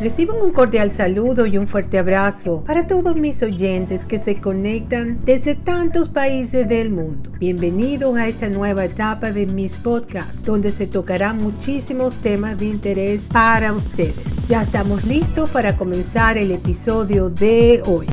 Reciban un cordial saludo y un fuerte abrazo para todos mis oyentes que se conectan desde tantos países del mundo. Bienvenidos a esta nueva etapa de mis podcasts, donde se tocarán muchísimos temas de interés para ustedes. Ya estamos listos para comenzar el episodio de hoy.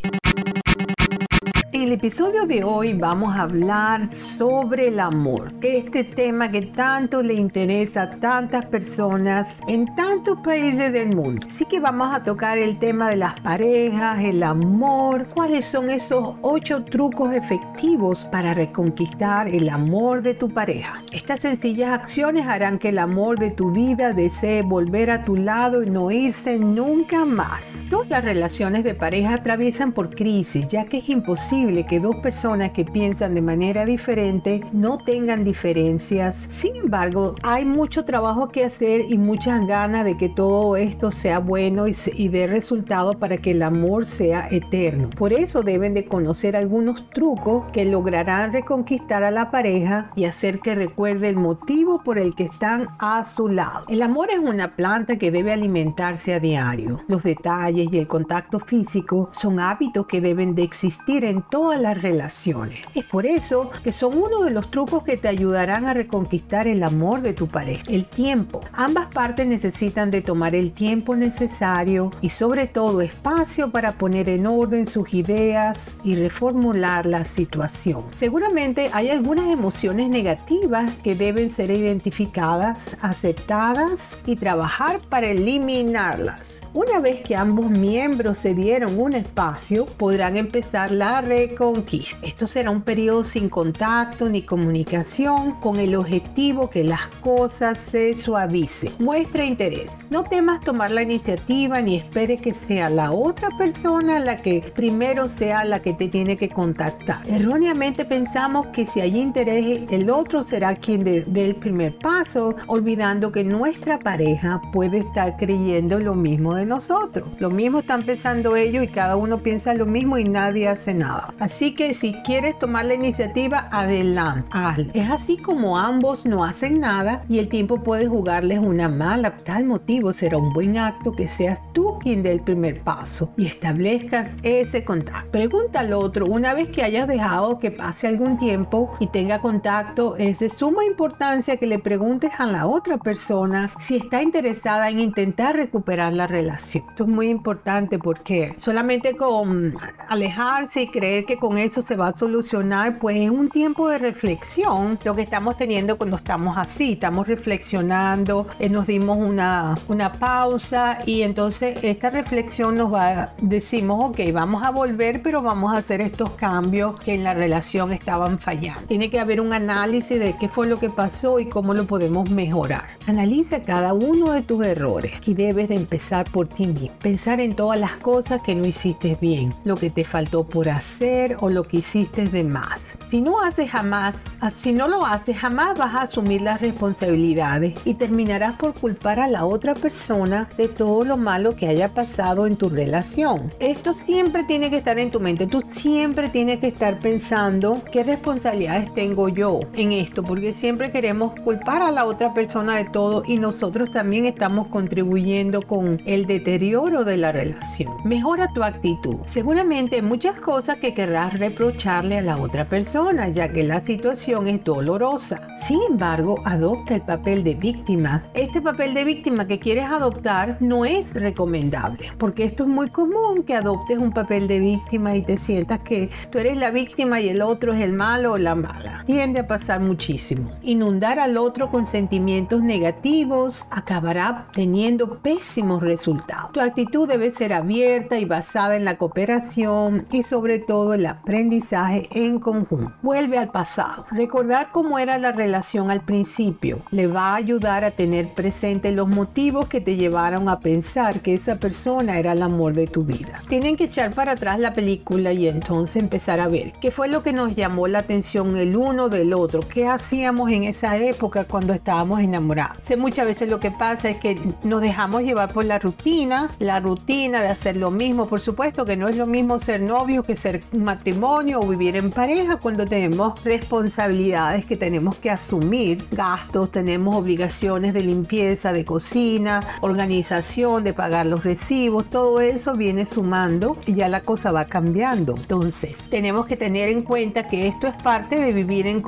El episodio de hoy vamos a hablar sobre el amor, este tema que tanto le interesa a tantas personas en tantos países del mundo. Así que vamos a tocar el tema de las parejas, el amor, cuáles son esos ocho trucos efectivos para reconquistar el amor de tu pareja. Estas sencillas acciones harán que el amor de tu vida desee volver a tu lado y no irse nunca más. Todas las relaciones de pareja atraviesan por crisis, ya que es imposible que dos personas que piensan de manera diferente no tengan diferencias. Sin embargo, hay mucho trabajo que hacer y muchas ganas de que todo esto sea bueno y, y dé resultado para que el amor sea eterno. Por eso deben de conocer algunos trucos que lograrán reconquistar a la pareja y hacer que recuerde el motivo por el que están a su lado. El amor es una planta que debe alimentarse a diario. Los detalles y el contacto físico son hábitos que deben de existir en todo todas las relaciones. Es por eso que son uno de los trucos que te ayudarán a reconquistar el amor de tu pareja. El tiempo. Ambas partes necesitan de tomar el tiempo necesario y sobre todo espacio para poner en orden sus ideas y reformular la situación. Seguramente hay algunas emociones negativas que deben ser identificadas, aceptadas y trabajar para eliminarlas. Una vez que ambos miembros se dieron un espacio, podrán empezar la re conquista. Esto será un periodo sin contacto ni comunicación con el objetivo que las cosas se suavicen. Muestra interés. No temas tomar la iniciativa ni esperes que sea la otra persona la que primero sea la que te tiene que contactar. Erróneamente pensamos que si hay interés el otro será quien dé el primer paso, olvidando que nuestra pareja puede estar creyendo lo mismo de nosotros. Lo mismo están pensando ellos y cada uno piensa lo mismo y nadie hace nada. Que si quieres tomar la iniciativa, adelante. Es así como ambos no hacen nada y el tiempo puede jugarles una mala. Tal motivo será un buen acto que seas tú quien dé el primer paso y establezcas ese contacto. Pregunta al otro, una vez que hayas dejado que pase algún tiempo y tenga contacto, es de suma importancia que le preguntes a la otra persona si está interesada en intentar recuperar la relación. Esto es muy importante porque solamente con alejarse y creer que con eso se va a solucionar, pues es un tiempo de reflexión lo que estamos teniendo cuando estamos así, estamos reflexionando, eh, nos dimos una, una pausa y entonces esta reflexión nos va, decimos, ok, vamos a volver, pero vamos a hacer estos cambios que en la relación estaban fallando. Tiene que haber un análisis de qué fue lo que pasó y cómo lo podemos mejorar. Analiza cada uno de tus errores y debes de empezar por ti mismo. Pensar en todas las cosas que no hiciste bien, lo que te faltó por hacer, o lo que hiciste de más. Si no haces jamás, ah, si no lo haces, jamás vas a asumir las responsabilidades y terminarás por culpar a la otra persona de todo lo malo que haya pasado en tu relación. Esto siempre tiene que estar en tu mente. Tú siempre tienes que estar pensando qué responsabilidades tengo yo en esto, porque siempre queremos culpar a la otra persona de todo y nosotros también estamos contribuyendo con el deterioro de la relación. Mejora tu actitud. Seguramente muchas cosas que querrás reprocharle a la otra persona, ya que la situación es dolorosa. Sin embargo, adopta el papel de víctima. Este papel de víctima que quieres adoptar no es recomendable, porque esto es muy común que adoptes un papel de víctima y te sientas que tú eres la víctima y el otro es el malo o la mala. Tiende a pasar muchísimo. Inundar al otro con sentimientos negativos acabará teniendo pésimos resultados. Tu actitud debe ser abierta y basada en la cooperación y sobre todo el aprendizaje en conjunto. Vuelve al pasado. Recordar cómo era la relación al principio le va a ayudar a tener presente los motivos que te llevaron a pensar que esa persona era el amor de tu vida. Tienen que echar para atrás la película y entonces empezar a ver qué fue lo que nos llamó la atención el uno del otro, qué hacíamos en esa época cuando estábamos enamorados. Sé muchas veces lo que pasa es que nos dejamos llevar por la rutina, la rutina de hacer lo mismo. Por supuesto que no es lo mismo ser novio que ser matrimonio o vivir en pareja cuando tenemos responsabilidades que tenemos que asumir, gastos, tenemos obligaciones de limpieza, de cocina, organización, de pagar los recibos, todo eso viene sumando y ya la cosa va cambiando. Entonces, tenemos que tener en cuenta que esto es parte de vivir en,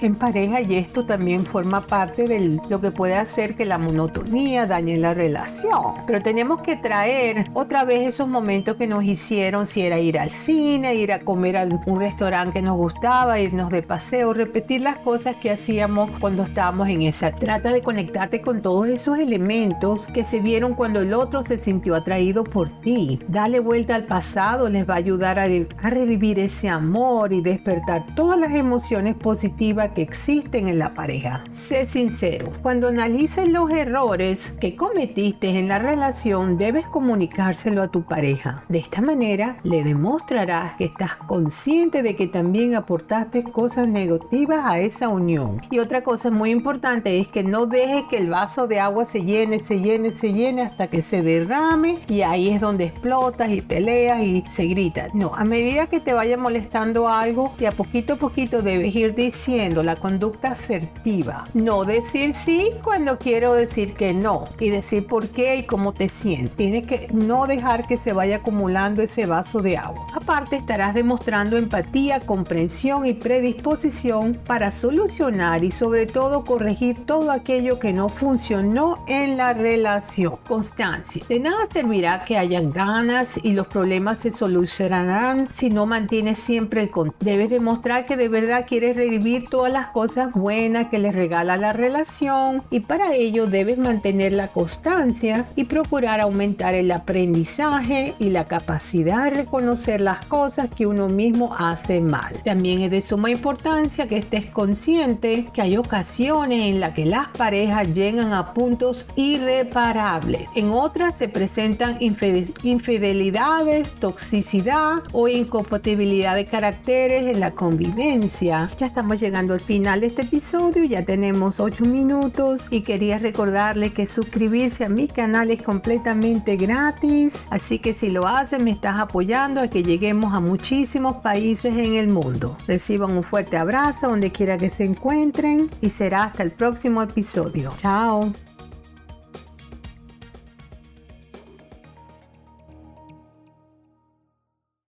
en, pareja y esto también forma parte de lo que puede hacer que la monotonía dañe la relación. Pero tenemos que traer otra vez esos momentos que nos hicieron, si era ir al cine, ir a comer a un restaurante que nos gustaba, irnos de paseo, repetir las cosas que hacíamos cuando estábamos en esa. Trata de conectarte con todos esos elementos que se vieron cuando el otro se sintió atraído por ti. Dale vuelta al pasado les va a ayudar a, a revivir ese amor y despertar todas las emociones positivas que existen en la pareja. Sé sincero, cuando analices los errores que cometiste en la relación, debes comunicárselo a tu pareja. De esta manera, le demostrarás que estás consciente de que también aportaste cosas negativas a esa unión. Y otra cosa muy importante es que no dejes que el vaso de agua se llene, se llene, se llene hasta que se derrame y ahí es donde explotas y peleas y se grita. No, a medida que te vaya molestando algo y a poquito a poquito debes ir diciendo la conducta asertiva. No decir sí cuando quiero decir que no y decir por qué y cómo te sientes. Tienes que no dejar que se vaya acumulando ese vaso de agua. Aparte estarás demostrando empatía, comprensión y predisposición para solucionar y sobre todo corregir todo aquello que no funcionó en la relación. Constancia. De nada servirá que hayan ganas y los problemas se solucionarán si no mantienes siempre el control. Debes demostrar que de verdad quieres revivir todas las cosas buenas que les regala la relación y para ello debes mantener la constancia y procurar aumentar el aprendizaje y la capacidad de reconocer las cosas que uno mismo hace mal. También es de suma importancia que estés consciente que hay ocasiones en las que las parejas llegan a puntos irreparables. En otras se presentan infidelidades, toxicidad o incompatibilidad de caracteres en la convivencia. Ya estamos llegando al final de este episodio, ya tenemos 8 minutos y quería recordarle que suscribirse a mi canal es completamente gratis, así que si lo haces me estás apoyando a que lleguemos a muchísimos países en el mundo. Reciban un fuerte abrazo donde quiera que se encuentren y será hasta el próximo episodio. Chao.